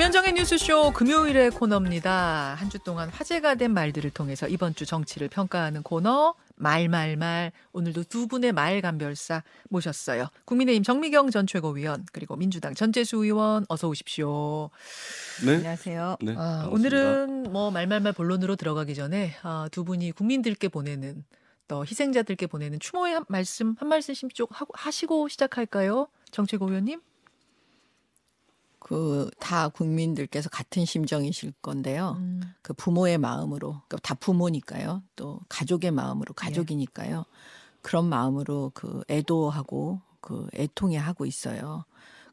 김현정의 뉴스쇼 금요일의 코너입니다. 한 주 동안 화제가 된 말들을 통해서 이번 주 정치를 평가하는 코너 말말말 오늘도 두 분의 말감별사 모셨어요. 국민의힘 정미경 전 최고위원 그리고 민주당 전재수 의원 어서 오십시오. 네. 안녕하세요. 네. 아. 오늘은 뭐 말말말 본론으로 들어가기 전에 아, 두 분이 국민들께 보내는 또 희생자들께 보내는 추모의 한 말씀 한 말씀씩 쭉 하고- 하시고 시작할까요? 정 최고위원님? 그 다 국민들께서 같은 심정이실 건데요. 음, 그 부모의 마음으로 그다 부모니까요. 또 가족의 마음으로 가족이니까요. 그런 마음으로 그 애도하고 그 애통해 하고 있어요.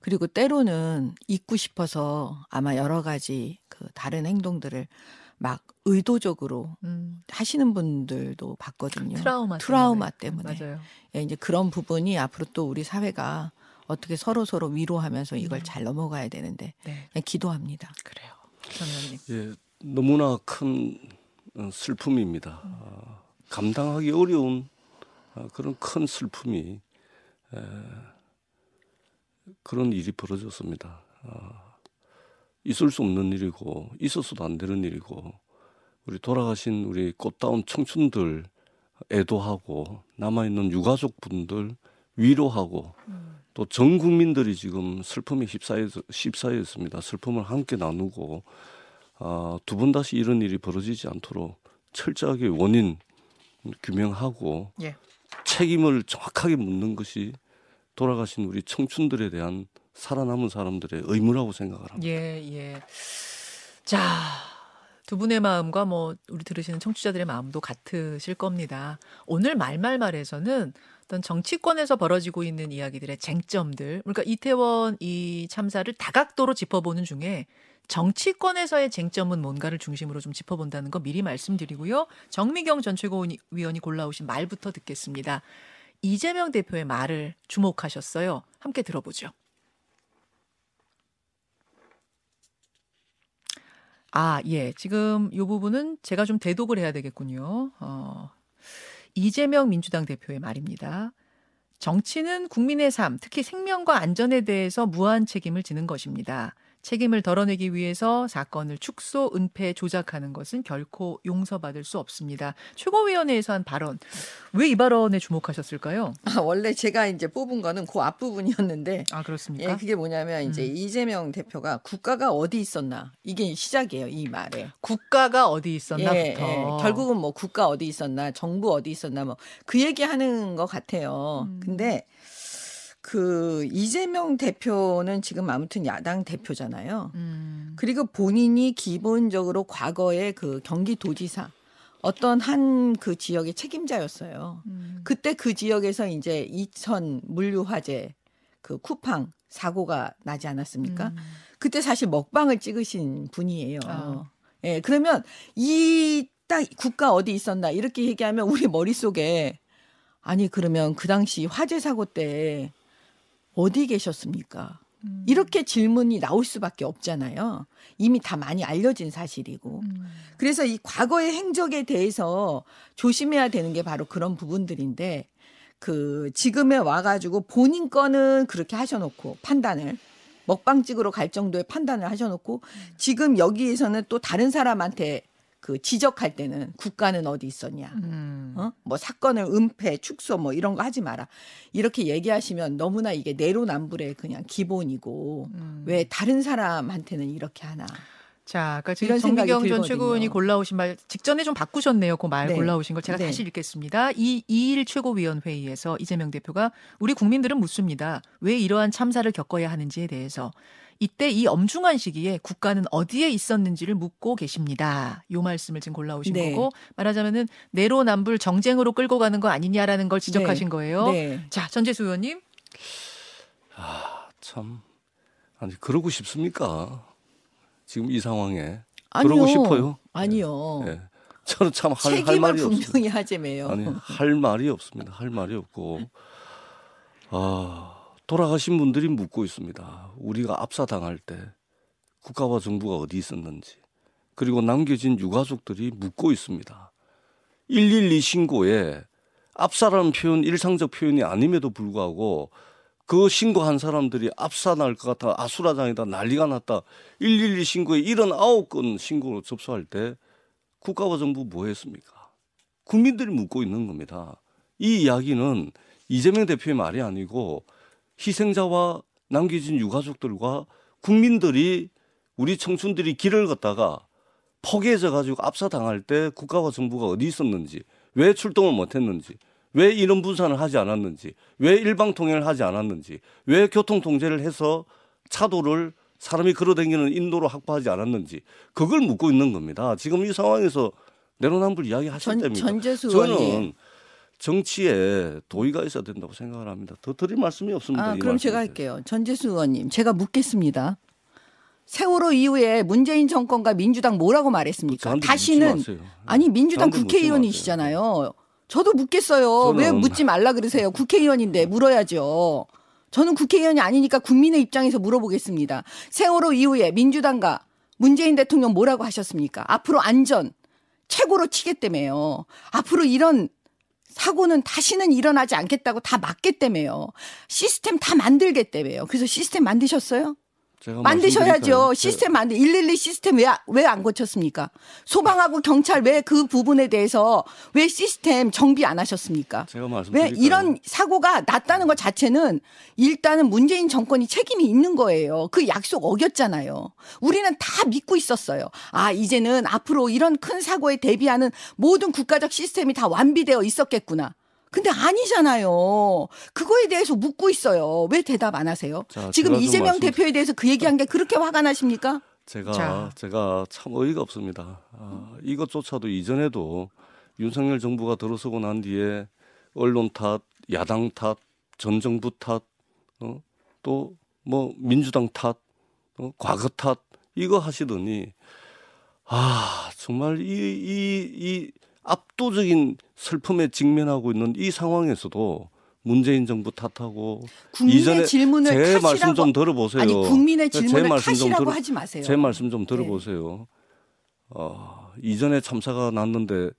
그리고 때로는 잊고 싶어서 아마 여러 가지 그 다른 행동들을 막 의도적으로 음, 하시는 분들도 봤거든요. 트라우마 트라우마 때문에. 맞아요. 예, 이제 그런 부분이 앞으로 또 우리 사회가 어떻게 서로 서로 위로하면서 이걸 음. 잘 넘어가야 되는데 네, 그냥 기도합니다. 그래요. 정 의원님. 예, 너무나 큰 어, 슬픔입니다. 아, 감당하기 어려운 아, 그런 큰 슬픔이 에, 그런 일이 벌어졌습니다. 아, 있을 수 없는 일이고 있어서도 안 되는 일이고 우리 돌아가신 우리 꽃다운 청춘들 애도하고 남아 있는 유가족 분들 위로하고 또 전 국민들이 지금 슬픔에 휩싸여 휩싸여 있습니다. 슬픔을 함께 나누고 아, 두 번 다시 이런 일이 벌어지지 않도록 철저하게 원인 규명하고 예. 책임을 정확하게 묻는 것이 돌아가신 우리 청춘들에 대한 살아남은 사람들의 의무라고 생각을 합니다. 예, 예. 자, 두 분의 마음과 뭐 우리 들으시는 청취자들의 마음도 같으실 겁니다. 오늘 말말말에서는 어떤 정치권에서 벌어지고 있는 이야기들의 쟁점들, 그러니까 이태원 이 참사를 다각도로 짚어보는 중에 정치권에서의 쟁점은 뭔가를 중심으로 좀 짚어본다는 거 미리 말씀드리고요. 정미경 전 최고위원이 골라오신 말부터 듣겠습니다. 이재명 대표의 말을 주목하셨어요. 함께 들어보죠. 아, 예. 지금 이 부분은 제가 좀 대독을 해야 되겠군요. 어, 이재명 민주당 대표의 말입니다. 정치는 국민의 삶, 특히 생명과 안전에 대해서 무한 책임을 지는 것입니다. 책임을 덜어내기 위해서 사건을 축소, 은폐, 조작하는 것은 결코 용서받을 수 없습니다. 최고위원회에서 한 발언. 왜 이 발언에 주목하셨을까요? 아, 원래 제가 이제 뽑은 거는 그 앞부분이었는데 아, 예, 그렇습니까? 그게 뭐냐면 이제 음. 이재명 대표가 국가가 어디 있었나 이게 시작이에요 이 말에. 국가가 어디 있었나부터. 예, 예. 결국은 뭐 국가 어디 있었나 정부 어디 있었나 뭐 그 얘기 하는 것 같아요. 음. 근데 그 이재명 대표는 지금 아무튼 야당 대표잖아요. 음, 그리고 본인이 기본적으로 과거에 그 경기도지사 어떤 한 그 지역의 책임자였어요. 음. 그때 그 지역에서 이제 이천 물류 화재 그 쿠팡 사고가 나지 않았습니까? 음. 그때 사실 먹방을 찍으신 분이에요. 아. 예, 그러면 이 딱 국가 어디 있었나 이렇게 얘기하면 우리 머릿속에 아니 그러면 그 당시 화재 사고 때 어디 계셨습니까? 음. 이렇게 질문이 나올 수밖에 없잖아요. 이미 다 많이 알려진 사실이고. 음. 그래서 이 과거의 행적에 대해서 조심해야 되는 게 바로 그런 부분들인데 그 지금에 와가지고 본인 거는 그렇게 하셔놓고 판단을 먹방 찍으러 갈 정도의 판단을 하셔놓고 지금 여기에서는 또 다른 사람한테 그 지적할 때는 국가는 어디 있었냐. 음. 어? 뭐 사건을 은폐, 축소 뭐 이런 거 하지 마라. 이렇게 얘기하시면 너무나 이게 내로남불의 그냥 기본이고 음. 왜 다른 사람한테는 이렇게 하나. 자, 아까 지금 정미경 전. 최고위원이 골라오신 말 직전에 좀 바꾸셨네요. 그말 네. 골라오신 걸 제가 네. 다시 읽겠습니다. 이 2일 최고위원 회의에서 이재명 대표가 우리 국민들은 묻습니다. 왜 이러한 참사를 겪어야 하는지에 대해서 이때 이 엄중한 시기에 국가는 어디에 있었는지를 묻고 계십니다. 요 말씀을 지금 골라오신 네. 거고 말하자면은 내로남불 정쟁으로 끌고 가는 거 아니냐라는 걸 지적하신 거예요. 네. 자, 전재수 의원님. 참 아니 그러고 싶습니까? 지금 이 상황에 아니요. 그러고 싶어요. 아니요. 예. 저는 참 할 말이 없습니다. 분명히 하자며요. 아니 할 말이 없습니다. 할 말이 없고 아 돌아가신 분들이 묻고 있습니다. 우리가 압사당할 때 국가와 정부가 어디 있었는지 그리고 남겨진 유가족들이 묻고 있습니다. 112 신고에 압사라는 표현 일상적 표현이 아님에도 불구하고 그 신고한 사람들이 압사날 것 같아 아수라장이다 난리가 났다 112 신고에 79건 신고로 접수할 때 국가와 정부 뭐 했습니까? 국민들이 묻고 있는 겁니다. 이 이야기는 이재명 대표의 말이 아니고 희생자와 남겨진 유가족들과 국민들이 우리 청춘들이 길을 걷다가 포개져 가지고 압사당할 때 국가와 정부가 어디 있었는지 왜 출동을 못했는지 왜 이런 분산을 하지 않았는지 왜 일방 통행을 하지 않았는지 왜 교통 통제를 해서 차도를 사람이 걸어다니는 인도로 확보하지 않았는지 그걸 묻고 있는 겁니다. 지금 이 상황에서 내로남불 이야기 하실 전, 때입니다. 전재수 저는 의원님. 정치에 도의가 있어야 된다고 생각을 합니다. 더 드릴 말씀이 없습니다. 아, 이 그럼 제가 할게요. 전재수 의원님, 제가 묻겠습니다. 세월호 이후에 문재인 정권과 민주당 뭐라고 말했습니까? 다시는. 아니 민주당 저한테 묻지 국회의원이시잖아요. 저도 묻겠어요. 왜 묻지 말라 그러세요? 국회의원인데 물어야죠. 저는 국회의원이 아니니까 국민의 입장에서 물어보겠습니다. 세월호 이후에 민주당과 문재인 대통령 뭐라고 하셨습니까? 앞으로 안전 최고로 치겠다며요. 앞으로 이런 사고는 다시는 일어나지 않겠다고 다 막겠다며요. 시스템 다 만들겠다며요. 그래서 시스템 만드셨어요? 만드셔야죠. 말씀드릴까요? 시스템 만들 112 시스템 왜안 고쳤습니까? 소방하고 경찰 왜 그 부분에 대해서 왜 시스템 정비 안 하셨습니까? 제가 왜 말씀드릴까요? 이런 사고가 났다는 것 자체는 일단은 문재인 정권이 책임이 있는 거예요. 그 약속 어겼잖아요. 우리는 다 믿고 있었어요. 아, 이제는 앞으로 이런 큰 사고에 대비하는 모든 국가적 시스템이 다 완비되어 있었겠구나. 근데 아니잖아요. 그거에 대해서 묻고 있어요. 왜 대답 안 하세요? 자, 지금 이재명 말씀- 대표에 대해서 그 얘기한 게 그렇게 화가 나십니까? 제가 자. 제가 참 어이가 없습니다. 아, 이것조차도 이전에도 윤석열 정부가 들어서고 난 뒤에 언론 탓, 야당 탓, 전 정부 탓, 어? 또뭐 민주당 탓, 어? 과거 탓 이거 하시더니 아 정말 이 이 이 압도적인 슬픔에 직면하고 있는 이 상황에서도 문재인 정부 탓하고 국민의 이전에 질문을 제 탓이라고 말씀 좀 들어보세요. 아니 국민의 제 질문을 말씀 좀 탓이라고 들어- 하지 마세요. 제 말씀 좀 들어보세요. 어, 이전에 참사가 났는데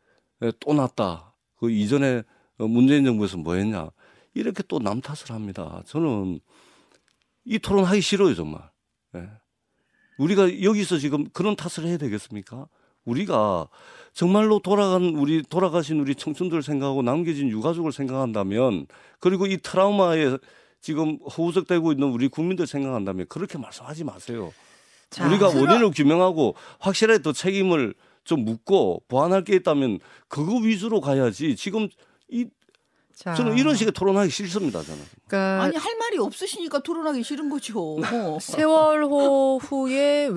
에, 또 났다. 그 이전에 어, 문재인 정부에서 뭐 했냐. 이렇게 또 남 탓을 합니다. 저는 이 토론 하기 싫어요, 정말. 예. 우리가 여기서 지금 그런 탓을 해야 되겠습니까? 우리가 정말로 돌아간 우리 돌아가신 우리 청춘들 생각하고 남겨진 유가족을 생각한다면 그리고 이 트라우마에 지금 허우적대고 있는 우리 국민들 생각한다면 그렇게 말씀하지 마세요. 자, 우리가 원인을 규명하고 확실하게 더 책임을 좀 묻고 보완할 게 있다면 그거 위주로 가야지. 지금 이 자, 저는 이런 식의 토론하기 싫습니다. 저는. 그러니까 아니 할 말이 없으시니까 토론하기 싫은 거죠. 세월호 후에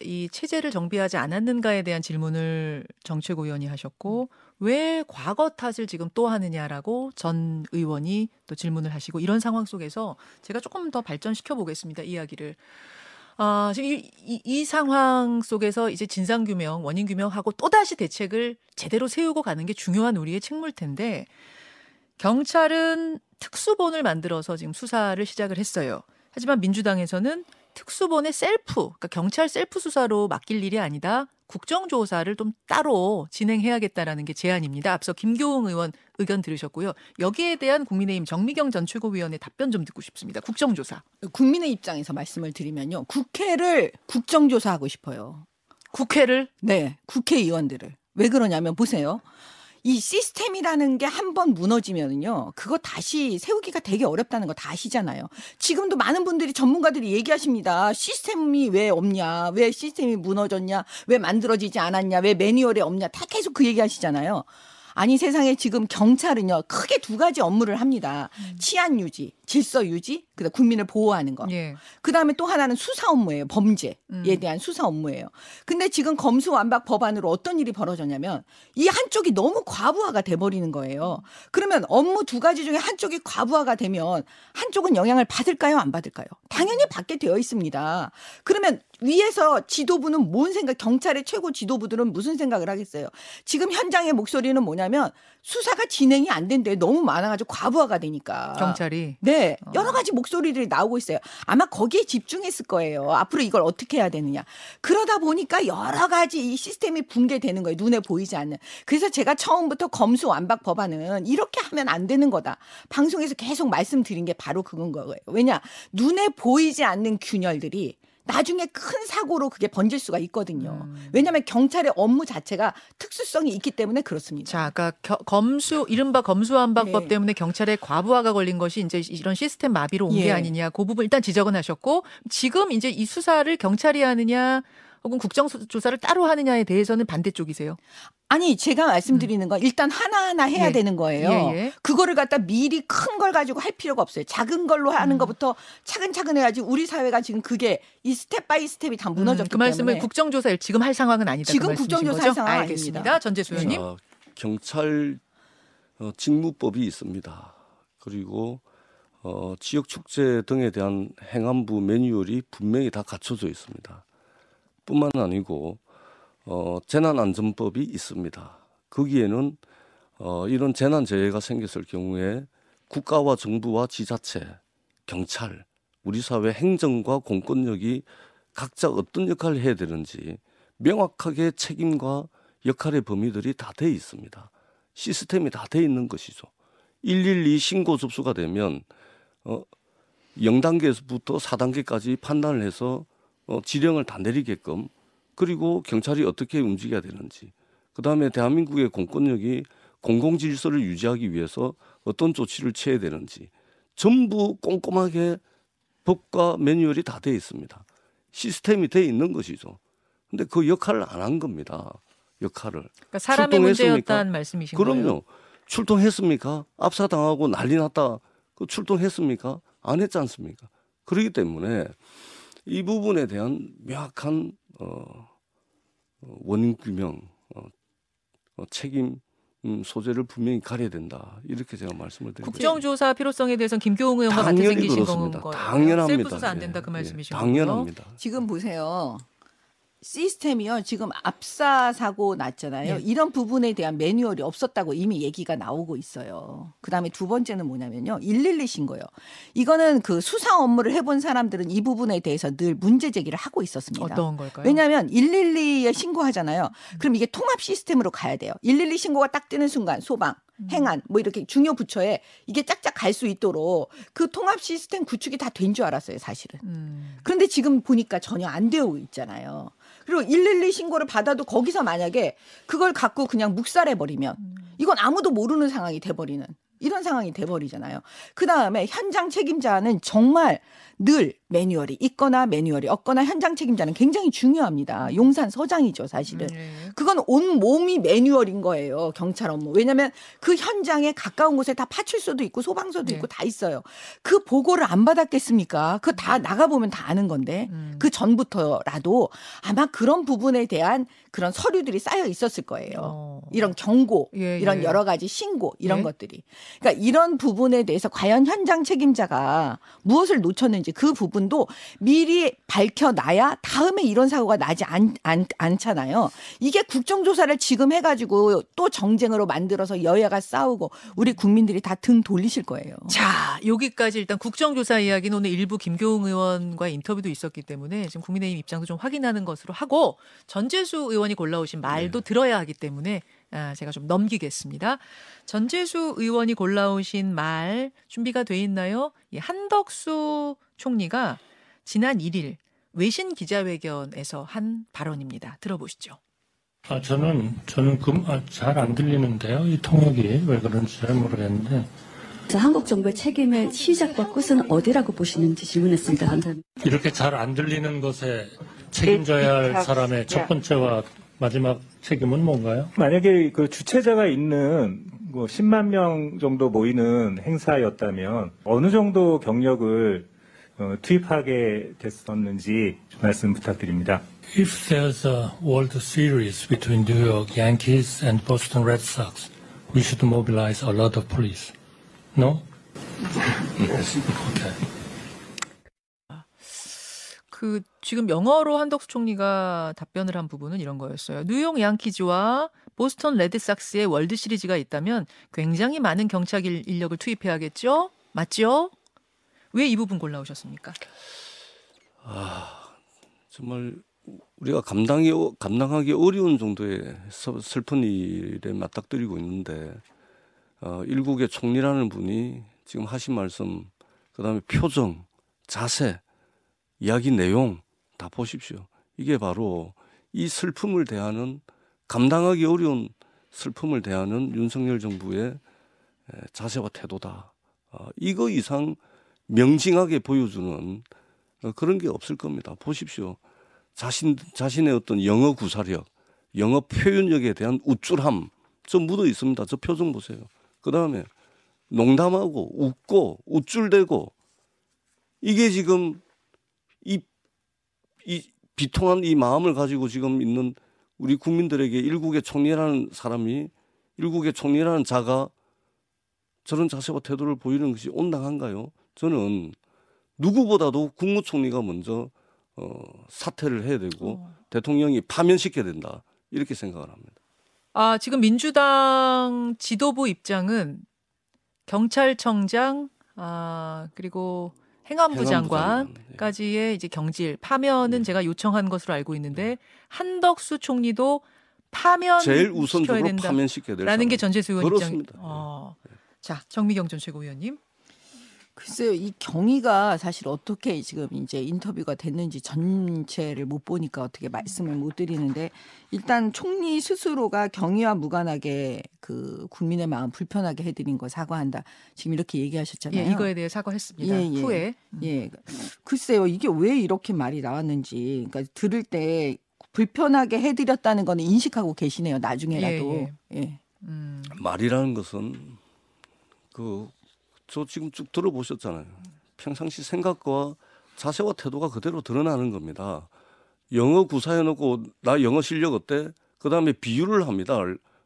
왜 이 체제를 정비하지 않았는가에 대한 질문을 정최고 의원이 하셨고 왜 과거 탓을 지금 또 하느냐라고 전 의원이 또 질문을 하시고 이런 상황 속에서 제가 조금 더 발전시켜 보겠습니다 이야기를. 아, 지금 이, 이, 이 상황 속에서 이제 진상 규명, 원인 규명하고 또 다시 대책을 제대로 세우고 가는 게 중요한 우리의 책무일 텐데 경찰은 특수본을 만들어서 지금 수사를 시작을 했어요. 하지만 민주당에서는 특수본의 셀프, 그러니까 경찰 셀프 수사로 맡길 일이 아니다. 국정조사를 좀 따로 진행해야겠다라는 게 제안입니다. 앞서 김교흥 의원 의견 들으셨고요. 여기에 대한 국민의힘 정미경 전 최고위원의 답변 좀 듣고 싶습니다. 국정조사. 국민의 입장에서 말씀을 드리면요. 국회를 국정조사하고 싶어요. 국회를 네, 국회의원들을. 왜 그러냐면 보세요. 이 시스템이라는 게 한 번 무너지면은요, 그거 다시 세우기가 되게 어렵다는 거 다 아시잖아요. 지금도 많은 분들이 전문가들이 얘기하십니다. 시스템이 왜 없냐, 왜 시스템이 무너졌냐, 왜 만들어지지 않았냐, 왜 매뉴얼이 없냐, 다 계속 그 얘기하시잖아요. 아니 세상에 지금 경찰은요 크게 두 가지 업무를 합니다. 치안 유지, 질서 유지, 그다음 국민을 보호하는 거. 예. 그 다음에 또 하나는 수사 업무예요. 범죄에 음. 대한 수사 업무예요. 근데 지금 검수 완박 법안으로 어떤 일이 벌어졌냐면 이 한쪽이 너무 과부하가 돼 버리는 거예요. 그러면 업무 두 가지 중에 한쪽이 과부하가 되면 한쪽은 영향을 받을까요? 안 받을까요? 당연히 받게 되어 있습니다. 그러면 위에서 지도부는 뭔 생각, 경찰의 최고 지도부들은 무슨 생각을 하겠어요? 지금 현장의 목소리는 뭐냐면 수사가 진행이 안 된대. 너무 많아가지고 과부하가 되니까. 경찰이 네. 예, 어. 여러 가지 목소리들이 나오고 있어요. 아마 거기에 집중했을 거예요. 앞으로 이걸 어떻게 해야 되느냐. 그러다 보니까 여러 가지 이 시스템이 붕괴되는 거예요. 눈에 보이지 않는. 그래서 제가 처음부터 검수완박 법안은 이렇게 하면 안 되는 거다. 방송에서 계속 말씀드린 게 바로 그건 거예요. 왜냐? 눈에 보이지 않는 균열들이 나중에 큰 사고로 그게 번질 수가 있거든요. 음. 왜냐하면 경찰의 업무 자체가 특수성이 있기 때문에 그렇습니다. 자, 아까 겨- 검수 이른바 검수완박법 네. 때문에 경찰에 과부하가 걸린 것이 이제 이런 시스템 마비로 온게 예. 아니냐. 그 부분 일단 지적은 하셨고 지금 이제 이 수사를 경찰이 하느냐 혹은 국정조사를 따로 하느냐에 대해서는 반대쪽이세요. 아니 제가 말씀드리는 건 일단 하나하나 해야 예. 되는 거예요. 예, 예. 그거를 갖다 미리 큰 걸 가지고 할 필요가 없어요. 작은 걸로 하는 음. 것부터 차근차근 해야지 우리 사회가 지금 그게 이 step by step이 다 무너졌기 음, 그 말씀은 때문에 국정조사 지금 할 상황은 아니다. 지금 그 국정조사? 할 상황 알겠습니다. 아닙니다. 전재수 의원님. 자, 경찰 어, 직무법이 있습니다. 그리고 어, 지역 축제 등에 대한 행안부 매뉴얼이 분명히 다 갖춰져 있습니다. 뿐만 아니고 어, 재난안전법이 있습니다. 거기에는 어, 이런 재난재해가 생겼을 경우에 국가와 정부와 지자체, 경찰, 우리 사회 행정과 공권력이 각자 어떤 역할을 해야 되는지 명확하게 책임과 역할의 범위들이 다 돼 있습니다. 시스템이 다 돼 있는 것이죠. 112 신고 접수가 되면 어 0단계부터 4단계까지 판단을 해서 어 지령을 다 내리게끔 그리고 경찰이 어떻게 움직여야 되는지 그 다음에 대한민국의 공권력이 공공 질서를 유지하기 위해서 어떤 조치를 취해야 되는지 전부 꼼꼼하게 법과 매뉴얼이 다 돼 있습니다. 시스템이 돼 있는 것이죠. 근데 그 역할을 안 한 겁니다. 역할을. 그러니까 사람의 출동했습니까? 문제였다는 말씀이신 거예요. 그럼요. 출동했습니까? 압사당하고 난리 났다. 그 출동했습니까? 안 했지 않습니까? 그렇기 때문에 이 부분에 대한 명확한 어, 어, 원인 규명, 어, 어, 책임 음, 소재를 분명히 가려야 된다. 이렇게 제가 말씀을 드립니다. 국정조사 필요성에 대해서는 김교웅 의원과 같이 생기신 그렇습니다. 거예요. 당연합니다. 셀프 수사 안 된다 예, 그 예, 말씀이신 거예요. 당연합니다. 지금 보세요. 시스템이요. 지금 압사 사고 났잖아요. 네. 이런 부분에 대한 매뉴얼이 없었다고 이미 얘기가 나오고 있어요. 그다음에 두 번째는 뭐냐면요. 112 신고요. 이거는 그 수사 업무를 해본 사람들은 이 부분에 대해서 늘 문제 제기를 하고 있었습니다. 어떤 걸까요? 왜냐하면 112에 신고하잖아요. 그럼 이게 통합 시스템으로 가야 돼요. 112 신고가 딱 뜨는 순간 소방, 음. 행안 뭐 이렇게 중요 부처에 이게 짝짝 갈 수 있도록 그 통합 시스템 구축이 다 된 줄 알았어요, 사실은. 음. 그런데 지금 보니까 전혀 안 되고 있잖아요. 그리고 112 신고를 받아도 거기서 만약에 그걸 갖고 그냥 묵살해 버리면 음. 이건 아무도 모르는 상황이 돼 버리는 이런 상황이 돼 버리잖아요. 그 다음에 현장 책임자는 정말 늘 매뉴얼이 있거나 매뉴얼이 없거나 현장 책임자는 굉장히 중요합니다. 용산 서장이죠, 사실은. 네. 그건 온 몸이 매뉴얼인 거예요. 경찰 업무. 왜냐하면 그 현장에 가까운 곳에 다 파출소도 있고 소방서도 네. 있고 다 있어요. 그 보고를 안 받았겠습니까? 그 다 나가 보면 다 아는 건데 음. 그 전부터라도 아마 그런 부분에 대한 그런 서류들이 쌓여 있었을 거예요. 어. 이런 경고, 예, 이런 예. 여러 가지 신고 이런 예. 것들이. 그러니까 이런 부분에 대해서 과연 현장 책임자가 무엇을 놓쳤는지 그 부분도 미리 밝혀놔야 다음에 이런 사고가 나지 않, 않, 않잖아요. 이게 국정조사를 지금 해가지고 또 정쟁으로 만들어서 여야가 싸우고 우리 국민들이 다 등 돌리실 거예요. 자, 여기까지 일단 국정조사 이야기는 오늘 일부 김교웅 의원과 인터뷰도 있었기 때문에 지금 국민의힘 입장도 좀 확인하는 것으로 하고 전재수 의원이 골라오신 말도 들어야 하기 때문에 아, 제가 좀 넘기겠습니다. 전재수 의원이 골라오신 말 준비가 돼 있나요? 이 한덕수 총리가 지난 1일 외신 기자회견에서 한 발언입니다. 들어보시죠. 아, 저는, 저는 그, 아, 잘안 들리는데요. 이 통역이 왜 그런지 잘 모르겠는데. 자, 한국 정부의 책임의 시작과 끝은 어디라고 보시는지 질문했습니다. 감사합니다. 이렇게 잘 안 들리는 것에 책임져야 할 사람의 첫 번째와 마지막 책임은 뭔가요? 만약에 그 주최자가 있는 뭐 10만 명 정도 모이는 행사였다면 어느 정도 경력을 어, 투입하게 됐었는지 좀 말씀 부탁드립니다. If there's a World Series between New York Yankees and Boston Red Sox, we should mobilize a lot of police. No? Okay. 그 지금 영어로 한덕수 총리가 답변을 한 부분은 이런 거였어요. 뉴욕 양키즈와 보스턴 레드삭스의 월드 시리즈가 있다면 굉장히 많은 경찰 일- 인력을 투입해야겠죠? 맞죠? 왜 이 부분 골라오셨습니까? 정말 우리가 감당이 어- 감당하기 어려운 정도의 서- 슬픈 일에 맞닥뜨리고 있는데 어, 일국의 총리라는 분이 지금 하신 말씀, 그다음에 표정, 자세, 이야기 내용 다 보십시오. 이게 바로 이 슬픔을 대하는 감당하기 어려운 슬픔을 대하는 윤석열 정부의 에, 자세와 태도다. 어, 이거 이상 명징하게 보여주는 어, 그런 게 없을 겁니다. 보십시오. 자신 자신의 어떤 영어 구사력, 영어 표현력에 대한 우쭐함 저 묻어 있습니다. 저 표정 보세요. 그 다음에 농담하고 웃고 우쭐대고 이게 지금 이, 이 비통한 이 마음을 가지고 지금 있는 우리 국민들에게 일국의 총리라는 사람이 일국의 총리라는 자가 저런 자세와 태도를 보이는 것이 온당한가요? 저는 누구보다도 국무총리가 먼저 어, 사퇴를 해야 되고 대통령이 파면시켜야 된다 이렇게 생각을 합니다. 아, 지금 민주당 지도부 입장은 경찰청장 아, 그리고 행안부 행안부 장관, 장관까지의 이제 경질 파면은 네. 제가 요청한 것으로 알고 있는데 한덕수 총리도 파면 제일 시켜야 우선적으로 된다라는 파면 시켜야 될 게. 전재수 의원. 입장. 어. 자, 정미경 전 최고위원님. 글쎄요, 이 경위가 사실 어떻게 지금 이제 인터뷰가 됐는지 전체를 못 보니까 어떻게 말씀을 못 드리는데 일단 총리 스스로가 경위와 무관하게 그 국민의 마음 불편하게 해드린 거 사과한다. 지금 이렇게 얘기하셨잖아요. 예, 이거에 대해 사과했습니다. 예, 예. 후에. 예. 글쎄요, 이게 왜 이렇게 말이 나왔는지, 그러니까 들을 때 불편하게 해드렸다는 거는 인식하고 계시네요. 나중에라도. 예, 예. 음. 말이라는 것은 그 저 지금 쭉 들어보셨잖아요. 평상시 생각과 자세와 태도가 그대로 드러나는 겁니다. 영어 구사해놓고 나 영어 실력 어때? 그 다음에 비유를 합니다.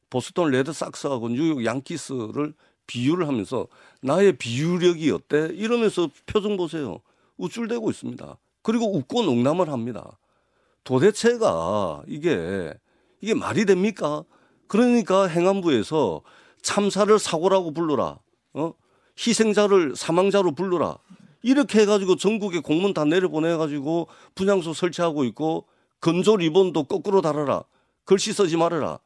보스턴 레드삭스하고 뉴욕 양키스를 비유를 하면서 나의 비유력이 어때? 이러면서 표정 보세요. 우쭐대고 있습니다. 그리고 웃고 농담을 합니다. 도대체가 이게 이게 말이 됩니까? 그러니까 행안부에서 참사를 사고라고 불러라. 어? 희생자를 사망자로 불러라. 이렇게 해가지고 전국에 공문 다 내려보내가지고 분향소 설치하고 있고 건조 리본도 거꾸로 달아라. 글씨 쓰지 말아라.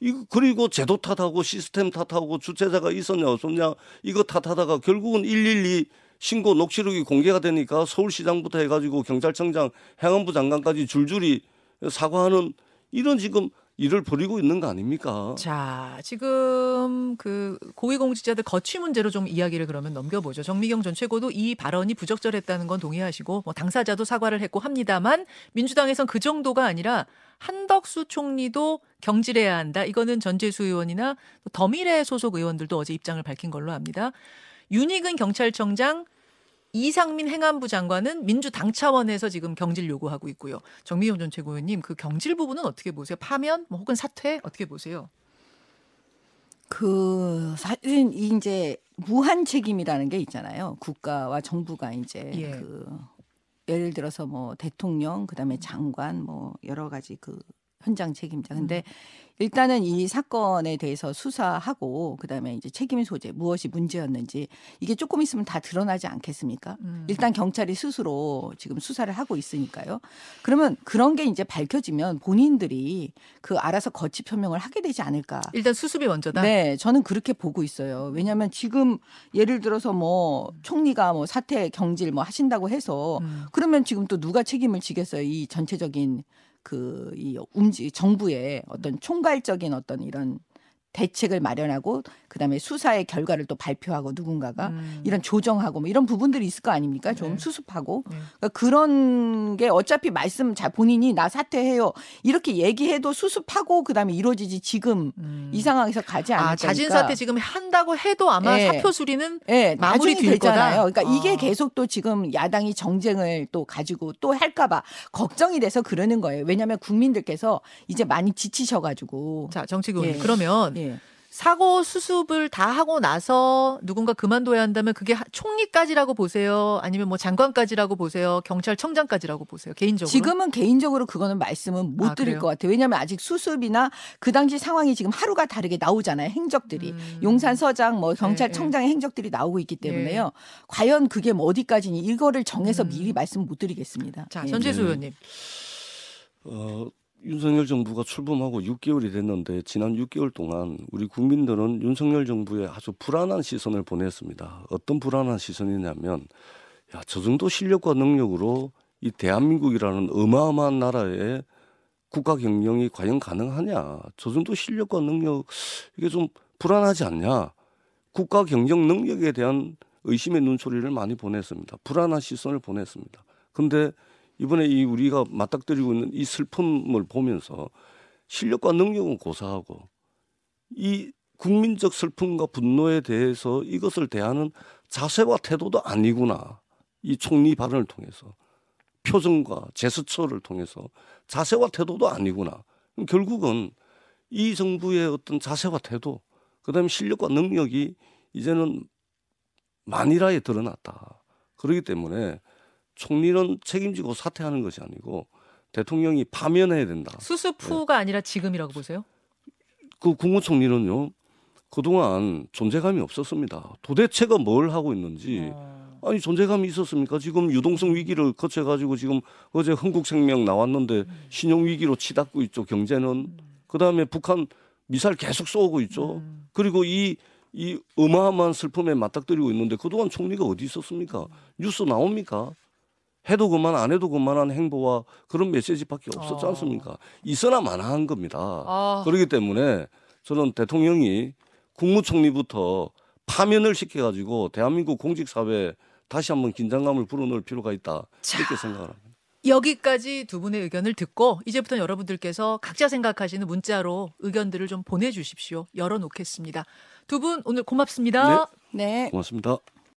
이거 그리고 제도 탓하고 시스템 탓하고 주체자가 있었냐 없었냐 이거 탓하다가 결국은 112 신고 녹취록이 공개가 되니까 서울시장부터 해가지고 경찰청장 행안부 장관까지 줄줄이 사과하는 이런 지금 일을 벌이고 있는 거 아닙니까? 자, 지금 그 고위공직자들 거취 문제로 좀 이야기를 그러면 넘겨보죠. 정미경 전 최고도 이 발언이 부적절했다는 건 동의하시고 뭐 당사자도 사과를 했고 합니다만 민주당에선 그 정도가 아니라 한덕수 총리도 경질해야 한다. 이거는 전재수 의원이나 또 더미래 소속 의원들도 어제 입장을 밝힌 걸로 압니다. 윤희근 경찰청장 이상민 행안부 장관은 민주당 차원에서 지금 경질 요구하고 있고요. 정미경 전 최고위원님 그 경질 부분은 어떻게 보세요? 파면 뭐 혹은 사퇴 어떻게 보세요? 그 사실 이제 무한 책임이라는 게 있잖아요. 국가와 정부가 이제 예. 그 예를 들어서 뭐 대통령 그다음에 장관 뭐 여러 가지 그 현장 책임자. 근데 일단은 이 사건에 대해서 수사하고 그다음에 이제 책임 소재 무엇이 문제였는지 이게 조금 있으면 다 드러나지 않겠습니까? 음. 일단 경찰이 스스로 지금 수사를 하고 있으니까요. 그러면 그런 게 이제 밝혀지면 본인들이 그 알아서 거취 표명을 하게 되지 않을까. 일단 수습이 먼저다. 네, 저는 그렇게 보고 있어요. 왜냐하면 지금 예를 들어서 뭐 총리가 뭐 사퇴 경질 뭐 하신다고 해서 음. 그러면 지금 또 누가 책임을 지겠어요? 이 전체적인 그 이 움직 정부의 어떤 총괄적인 어떤 이런 대책을 마련하고 그다음에 수사의 결과를 또 발표하고 누군가가 음. 이런 조정하고 뭐 이런 부분들이 있을 거 아닙니까? 좀 네. 수습하고 네. 그러니까 그런 게 어차피 말씀 잘 본인이 나 사퇴해요 이렇게 얘기해도 수습하고 그다음에 이루어지지 지금 음. 이 상황에서 가지 않을까. 아, 자진 사퇴 지금 한다고 해도 아마 예. 사표 수리는 예, 마무리 되잖아요. 그러니까 이게 아. 계속 또 지금 야당이 정쟁을 또 가지고 또 할까봐 걱정이 돼서 그러는 거예요. 왜냐하면 국민들께서 이제 많이 지치셔가지고. 자 정치교원 예. 그러면 예. 사고 수습을 다 하고 나서 누군가 그만둬야 한다면 그게 하- 총리까지라고 보세요? 아니면 뭐 장관까지라고 보세요? 경찰청장까지라고 보세요? 개인적으로? 지금은 개인적으로 그거는 말씀은 못 아, 드릴 그래요? 것 같아요. 왜냐하면 아직 수습이나 그 당시 상황이 지금 하루가 다르게 나오잖아요. 행적들이 음. 용산서장, 뭐 네, 경찰청장의 행적들이 나오고 있기 때문에요. 과연 그게 뭐 어디까지니 이거를 정해서 음. 미리 말씀 못 드리겠습니다. 자, 예. 전재수 네. 의원님. 어, 윤석열 정부가 출범하고 6개월이 됐는데 지난 6개월 동안 우리 국민들은 윤석열 정부에 아주 불안한 시선을 보냈습니다. 어떤 불안한 시선이냐면 야, 저 정도 실력과 능력으로 이 대한민국이라는 어마어마한 나라의 국가 경영이 과연 가능하냐? 저 정도 실력과 능력 이게 좀 불안하지 않냐? 국가 경영 능력에 대한 의심의 눈초리를 많이 보냈습니다. 불안한 시선을 보냈습니다. 근데 이번에 이 우리가 맞닥뜨리고 있는 이 슬픔을 보면서 실력과 능력은 고사하고 이 국민적 슬픔과 분노에 대해서 이것을 대하는 자세와 태도도 아니구나. 이 총리 발언을 통해서 표정과 제스처를 통해서 자세와 태도도 아니구나. 결국은 이 정부의 어떤 자세와 태도, 그다음에 실력과 능력이 이제는 만일하에 드러났다. 그렇기 때문에 총리는 책임지고 사퇴하는 것이 아니고 대통령이 파면해야 된다. 수습 후가 아니라 지금이라고 보세요? 그 국무총리는요 그동안 존재감이 없었습니다. 도대체가 뭘 하고 있는지 어. 아니 존재감이 있었습니까? 지금 유동성 위기를 거쳐 가지고 지금 어제 흥국생명 나왔는데 신용 위기로 치닫고 있죠. 경제는 그 다음에 북한 미사일 계속 쏘고 있죠. 음. 그리고 이이 어마어마한 슬픔에 맞닥뜨리고 있는데 그동안 총리가 어디 있었습니까? 뉴스 나옵니까? 해도 그만 안 해도 그만한 행보와 그런 메시지밖에 없었지 어. 않습니까? 있어나 마나한 겁니다. 아. 그렇기 때문에 저는 대통령이 국무총리부터 파면을 시켜가지고 대한민국 공직사회에 다시 한번 긴장감을 불어넣을 필요가 있다 이렇게 생각을 합니다. 여기까지 두 분의 의견을 듣고 이제부터 여러분들께서 각자 생각하시는 문자로 의견들을 좀 보내주십시오. 열어놓겠습니다. 두 분 오늘 고맙습니다. 네. 고맙습니다.